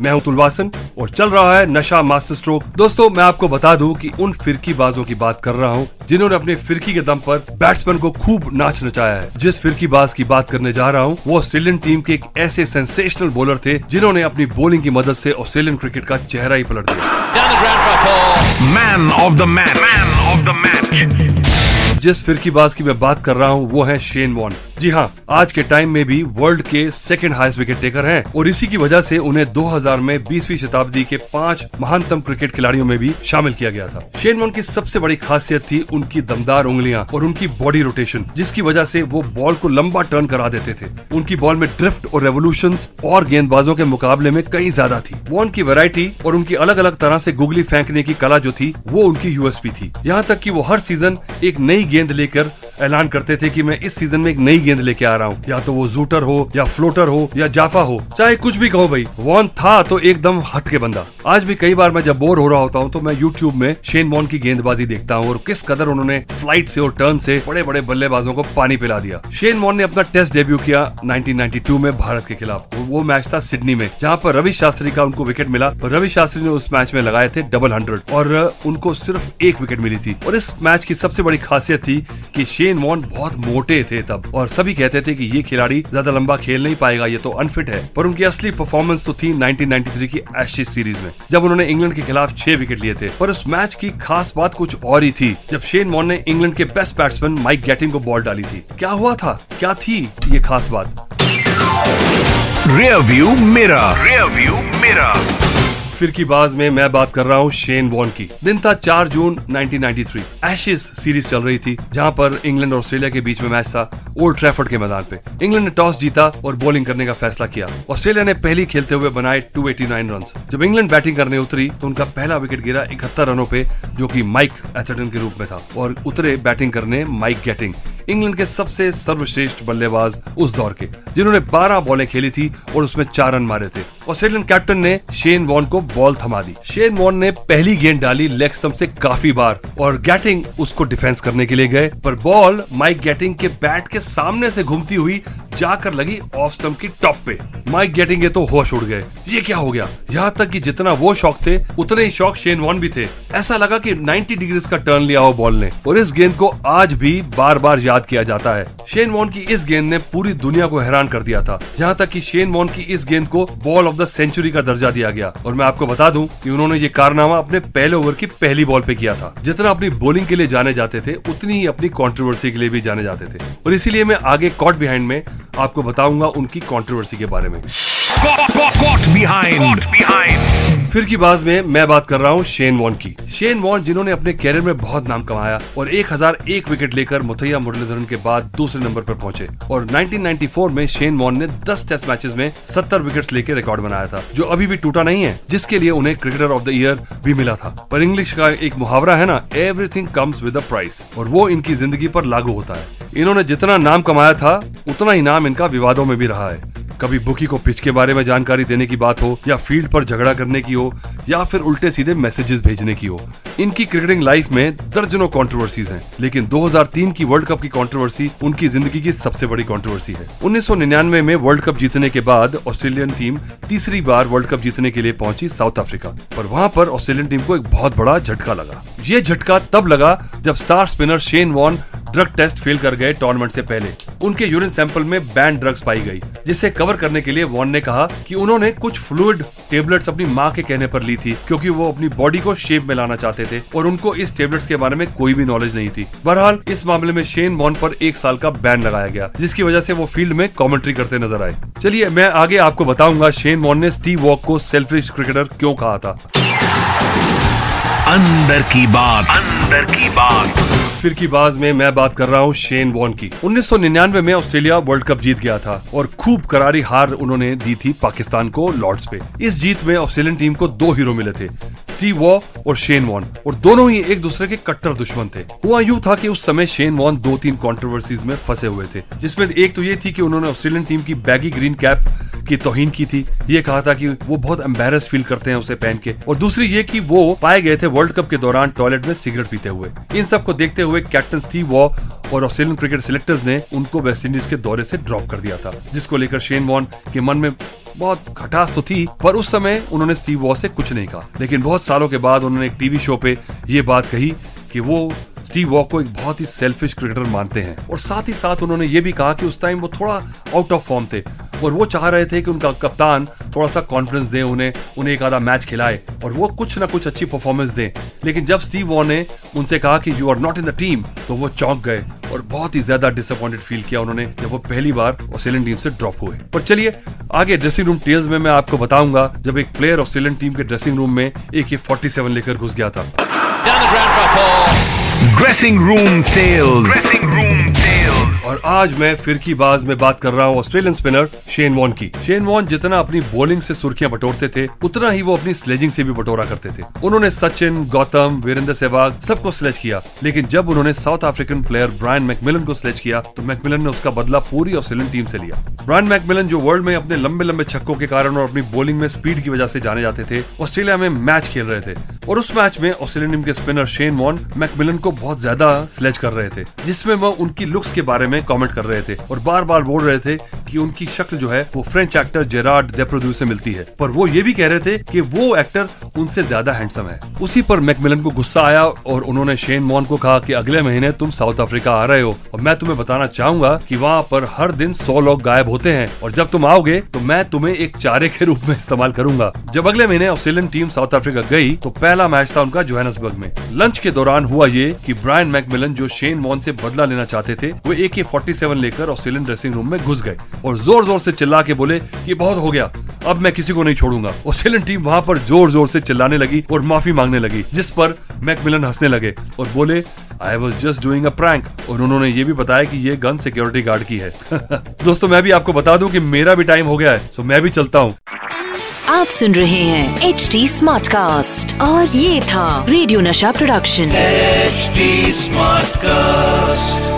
मैं हूँ तुलवासन और चल रहा है नशा मास्टर स्ट्रोक दोस्तों मैं आपको बता दूँ कि उन फिरकी बाजों की बात कर रहा हूँ जिन्होंने अपने फिरकी के दम पर बैट्समैन को खूब नाच नचाया है। जिस फिरकी बाज की बात करने जा रहा हूँ वो ऑस्ट्रेलियन टीम के एक ऐसे सेंसेशनल बॉलर थे जिन्होंने अपनी बॉलिंग की मदद से ऑस्ट्रेलियन क्रिकेट का चेहरा ही पलट दिया। Man of the man man of the match जिस फिरकीबाज की मैं बात कर रहा हूँ, वो है शेन वॉन जी हाँ आज के टाइम में भी वर्ल्ड के सेकंड हाईएस्ट विकेट टेकर हैं और इसी की वजह से उन्हें 2000 में 20वीं शताब्दी के पाँच महानतम क्रिकेट खिलाड़ियों में भी शामिल किया गया था। शेन वॉन की सबसे बड़ी खासियत थी उनकी दमदार उंगलियाँ और उनकी बॉडी रोटेशन जिसकी वजह से वो बॉल को लंबा टर्न करा देते थे। उनकी बॉल में ड्रिफ्ट और रेवोल्यूशन और गेंदबाजों के मुकाबले में कई ज़्यादा थी। वॉन की वेरायटी और उनकी अलग अलग तरह से गुगली फेंकने की कला जो थी, वो उनकी यूएसपी थी। यहाँ तक की वो हर सीज़न एक नई गेंद लेकर ऐलान करते थे कि मैं इस सीज़न में एक नई गेंद लेके आ रहा हूँ। या तो वो जूटर हो, या फ्लोटर हो, या जाफा हो, चाहे कुछ भी कहो भाई। वॉन था तो एकदम हटके बंदा। आज भी कई बार मैं जब बोर हो रहा होता हूँ तो मैं यूट्यूब में शेन वॉन की गेंदबाजी देखता हूँ, और किस कदर उन्होंने फ़्लाइट से और टर्न से बड़े बड़े बल्लेबाजों को पानी पिला दिया। शेन वॉन ने अपना टेस्ट डेब्यू किया 1992 में भारत के खिलाफ। वो मैच था सिडनी में, जहाँ पर रवि शास्त्री का उनको विकेट मिला। रवि शास्त्री ने उस मैच में लगाए थे डबल हंड्रेड और उनको सिर्फ़ एक विकेट मिली थी। और इस मैच की सबसे बड़ी खासियत थी कि शेन वॉन बहुत मोटे थे तब और सभी कहते थे कि ये खिलाड़ी ज़्यादा लंबा खेल नहीं पाएगा ये तो अनफिट है। पर उनकी असली परफॉर्मेंस तो थी 1993 की एशेज सीरीज़ में जब उन्होंने इंग्लैंड के खिलाफ छह विकेट लिए थे। पर उस मैच की खास बात कुछ और ही थी जब शेन वॉन ने इंग्लैंड के बेस्ट बैट्समैन माइक गैटिंग को बॉल डाली थी। क्या हुआ था? क्या थी ये खास बात? रियर व्यू मेरा रियर व्यू मेरा फिर की बाज में मैं बात कर रहा हूँ शेन वॉन की। दिन था 4 जून 1993 एशेज सीरीज़ चल रही थी, जहाँ पर इंग्लैंड और ऑस्ट्रेलिया के बीच में मैच था ओल्ड ट्रैफर्ड के मैदान पे। इंग्लैंड ने टॉस जीता और बॉलिंग करने का फैसला किया। ऑस्ट्रेलिया ने पहली खेलते हुए बनाए 289 रन जब इंग्लैंड बैटिंग करने उतरी तो उनका पहला विकेट गिरा इकहत्तर रनों पे, जो की माइक एथर्टन के रूप में था। और उतरे बैटिंग करने माइक गेटिंग। इंग्लैंड के सबसे सर्वश्रेष्ठ बल्लेबाज उस दौर के, जिन्होंने 12 बॉलें खेली थी और उसमें चार रन मारे थे। ऑस्ट्रेलियन कैप्टन ने शेन वॉन को बॉल थमा दी। शेन वॉन ने पहली गेंद डाली लेग स्टंप से काफ़ी बार और गैटिंग उसको डिफेंस करने के लिए गए, पर बॉल माइक गैटिंग के बैट के सामने से घूमती हुई जाकर लगी ऑफ़ स्टंप की टॉप पे। माइक गेटिंग तो होश उड़ गए। ये क्या हो गया? यहाँ तक कि जितना वो शौक थे, उतने ही शौक शेन वॉन भी थे। ऐसा लगा कि 90 डिग्रीज का टर्न लिया हो बॉल ने। और इस गेंद को आज भी बार बार याद किया जाता है। शेन वॉन की इस गेंद ने पूरी दुनिया को हैरान कर दिया था। यहाँ तक की शेन वॉन की इस गेंद को बॉल ऑफ़ द सेंचुरी का दर्जा दिया गया। और मैं आपको बता दूँ कि उन्होंने ये कारनामा अपने पहले ओवर की पहली बॉल पे किया था। जितना अपनी बॉलिंग के लिए जाने जाते थे, उतनी ही अपनी कंट्रोवर्सी के लिए भी जाने जाते थे। और इसीलिए मैं आगे कॉट बिहाइंड में आपको बताऊँगा उनकी कंट्रोवर्सी के बारे में। कॉट बिहाइंड बिहाइंड फिर की बात में मैं बात कर रहा हूँ शेन वॉन की। शेन वॉन जिन्होंने अपने कैरियर में बहुत नाम कमाया और 1001 विकेट लेकर मुथैया मुरलीधरन के बाद दूसरे नंबर पर पहुँचे। और 1994 में शेन वॉन ने 10 टेस्ट मैचेस में 70 विकेट्स लेकर रिकॉर्ड बनाया था, जो अभी भी टूटा नहीं है, जिसके लिए उन्हें क्रिकेटर ऑफ़ द ईयर भी मिला था। पर इंग्लिश का एक मुहावरा है ना everything comes with a price और वो इनकी ज़िंदगी पर लागू होता है। इन्होंने जितना नाम कमाया था, उतना ही नाम इनका विवादों में भी रहा है। कभी बुकी को पिच के बारे में जानकारी देने की बात हो, या फ़ील्ड पर झगड़ा करने की हो, या फिर उल्टे सीधे मैसेजेस भेजने की हो। इनकी क्रिकेटिंग लाइफ में दर्जनों कंट्रोवर्सीज हैं, लेकिन 2003 की वर्ल्ड कप की कंट्रोवर्सी उनकी ज़िंदगी की सबसे बड़ी कंट्रोवर्सी है। 1999 में वर्ल्ड कप जीतने के बाद ऑस्ट्रेलियन टीम तीसरी बार वर्ल्ड कप जीतने के लिए पहुँची साउथ अफ्रीका पर वहाँ पर ऑस्ट्रेलियन टीम को एक बहुत बड़ा झटका लगा। ये झटका तब लगा जब star spinner Shane Warne drug test fail कर गए टूर्नामेंट से पहले। उनके यूरिन सैंपल में बैंड ड्रग्स पाई गई, जिसे कवर करने के लिए वॉन ने कहा कि उन्होंने कुछ फ्लूड टेबलेट्स अपनी माँ के कहने पर ली थी, क्योंकि वो अपनी बॉडी को शेप में लाना चाहते थे और उनको इस टेबलेट्स के बारे में कोई भी नॉलेज नहीं थी। बहरहाल, इस मामले में शेन वॉन पर एक साल का बैन लगाया गया, जिसकी वजह से वो फ़ील्ड में कॉमेंट्री करते नज़र आए। चलिए, मैं आगे आपको बताऊँगा, शेन वॉन ने स्टीव वॉक को सेल्फिश क्रिकेटर क्यों कहा था। अंदर की बात। अंदर की बात। फिर की बाज में मैं बात कर रहा हूँ शेन वॉन की। 1999 में ऑस्ट्रेलिया वर्ल्ड कप जीत गया था और खूब करारी हार उन्होंने दी थी पाकिस्तान को लॉर्ड्स पे। इस जीत में ऑस्ट्रेलियन टीम को दो हीरो मिले थे। स्टीव वॉ और शेन वॉन और दोनों ही एक दूसरे के कट्टर दुश्मन थे। हुआ यूँ था कि उस समय शेन वॉन दो तीन कॉन्ट्रोवर्सीज में फंसे हुए थे। जिसमें एक तो ये थी कि उन्होंने ऑस्ट्रेलियन टीम की बैगी ग्रीन कैप की तोहिन की थी। ये कहा था कि वो बहुत एम्बेरस फील करते हैं उसे पहन के। और दूसरी ये कि वो पाए गए थे वर्ल्ड कप के दौरान टॉयलेट में सिगरेट पीते हुए। इन सबको देखते हुए कैप्टन स्टीव वॉ और ऑस्ट्रेलियन क्रिकेट सिलेक्टर्स ने उनको वेस्ट इंडीज के दौरे से ड्रॉप कर दिया था, जिसको लेकर शेन वॉन के मन में बहुत खटास तो थी, पर उस समय उन्होंने स्टीव वॉ से कुछ नहीं कहा। लेकिन बहुत सालों के बाद उन्होंने एक टीवी शो पे ये बात कही कि वो स्टीव वॉ को एक बहुत ही सेल्फिश क्रिकेटर मानते हैं। और साथ ही साथ उन्होंने ये भी कहा कि उस टाइम वो थोड़ा आउट ऑफ़ फॉर्म थे। और वो चाह रहे थे कि उनका कप्तान थोड़ा सा कॉन्फिडेंस दे उन्हें उन्हें एक आधा मैच खिलाए और वो कुछ ना कुछ अच्छी परफॉर्मेंस दे। लेकिन जब स्टीव वॉ ने उनसे कहा कि you are not in the team तो वो चौंक गए और बहुत ही ज़्यादा डिसअपॉइंटेड फील किया उन्होंने जब वो पहली बार ऑस्ट्रेलियन टीम से ड्रॉप हुए। पर चलिए आगे ड्रेसिंग रूम टेल्स में मैं आपको बताऊँगा जब एक प्लेयर ऑस्ट्रेलियन टीम के ड्रेसिंग रूम में एक फोर्टी सेवन लेकर घुस गया था। Dressing room tales dressing room और आज मैं फिर की बाज में बात कर रहा हूँ ऑस्ट्रेलियन स्पिनर शेन वॉन की। शेन वॉन जितना अपनी बॉलिंग से सुर्खियाँ बटोरते थे, उतना ही वो अपनी स्लेजिंग से भी बटोरा करते थे। उन्होंने सचिन, गौतम, वीरेंद्र सहवाग सबको स्लेज किया, लेकिन जब उन्होंने South African player Brian McMillan को स्लेज किया तो मैकमिलन ने उसका बदला पूरी ऑस्ट्रेलियन टीम से लिया। ब्रायन मैकमिलन जो वर्ल्ड में अपने लंबे लंबे छक्कों के कारण और अपनी बॉलिंग में स्पीड की वजह से जाने जाते थे ऑस्ट्रेलिया में मैच खेल रहे थे। और उस मैच में ऑस्ट्रेलियन टीम के स्पिनर शेन वॉन मैकमिलन को बहुत ज़्यादा स्लेज कर रहे थे, जिसमें वो उनकी लुक्स के बारे में कमेंट कर रहे थे और बार बार बोल रहे थे कि उनकी शक्ल जो है, वो फ्रेंच एक्टर जेराड देप्रोड्यू से मिलती है। पर वो ये भी कह रहे थे कि वो एक्टर उनसे ज़्यादा हैंडसम है। उसी पर मैकमिलन को गुस्सा आया और उन्होंने शेन मॉन को कहा कि अगले महीने तुम साउथ अफ्रीका आ रहे हो और मैं तुम्हें बताना चाहूँगा कि वहाँ पर हर दिन सौ लोग गायब होते हैं और जब तुम आओगे तो मैं तुम्हें एक चारे के रूप में इस्तेमाल करूँगा। जब अगले महीने ऑस्ट्रेलियन टीम साउथ अफ्रीका गई तो पहला मैच था उनका जोहानसबर्ग में। लंच के दौरान हुआ ये कि ब्रायन मैकमिलन जो शेन मॉन से बदला लेना चाहते थे, वो ए के फोर्टी सेवन लेकर ऑस्ट्रेलियन ड्रेसिंग रूम में घुस गए और ज़ोर ज़ोर से चिल्ला के बोले ये बहुत हो गया। अब मैं किसी को नहीं छोड़ूँगा। ऑस्ट्रेलियन टीम वहाँ पर ज़ोर ज़ोर से चिल्लाने लगी और माफ़ी मांगने लगी जिस पर मैकमिलन हंसने लगे और बोले I was just doing a prank और उन्होंने ये भी बताया कि ये गन सिक्योरिटी गार्ड की है। दोस्तों मैं भी आपको बता दूँ कि मेरा भी टाइम हो गया है सो मैं भी चलता हूँ। आप सुन रहे हैं एच डी स्मार्ट कास्ट और ये था रेडियो नशा प्रोडक्शन एच स्मार्ट Smartcast.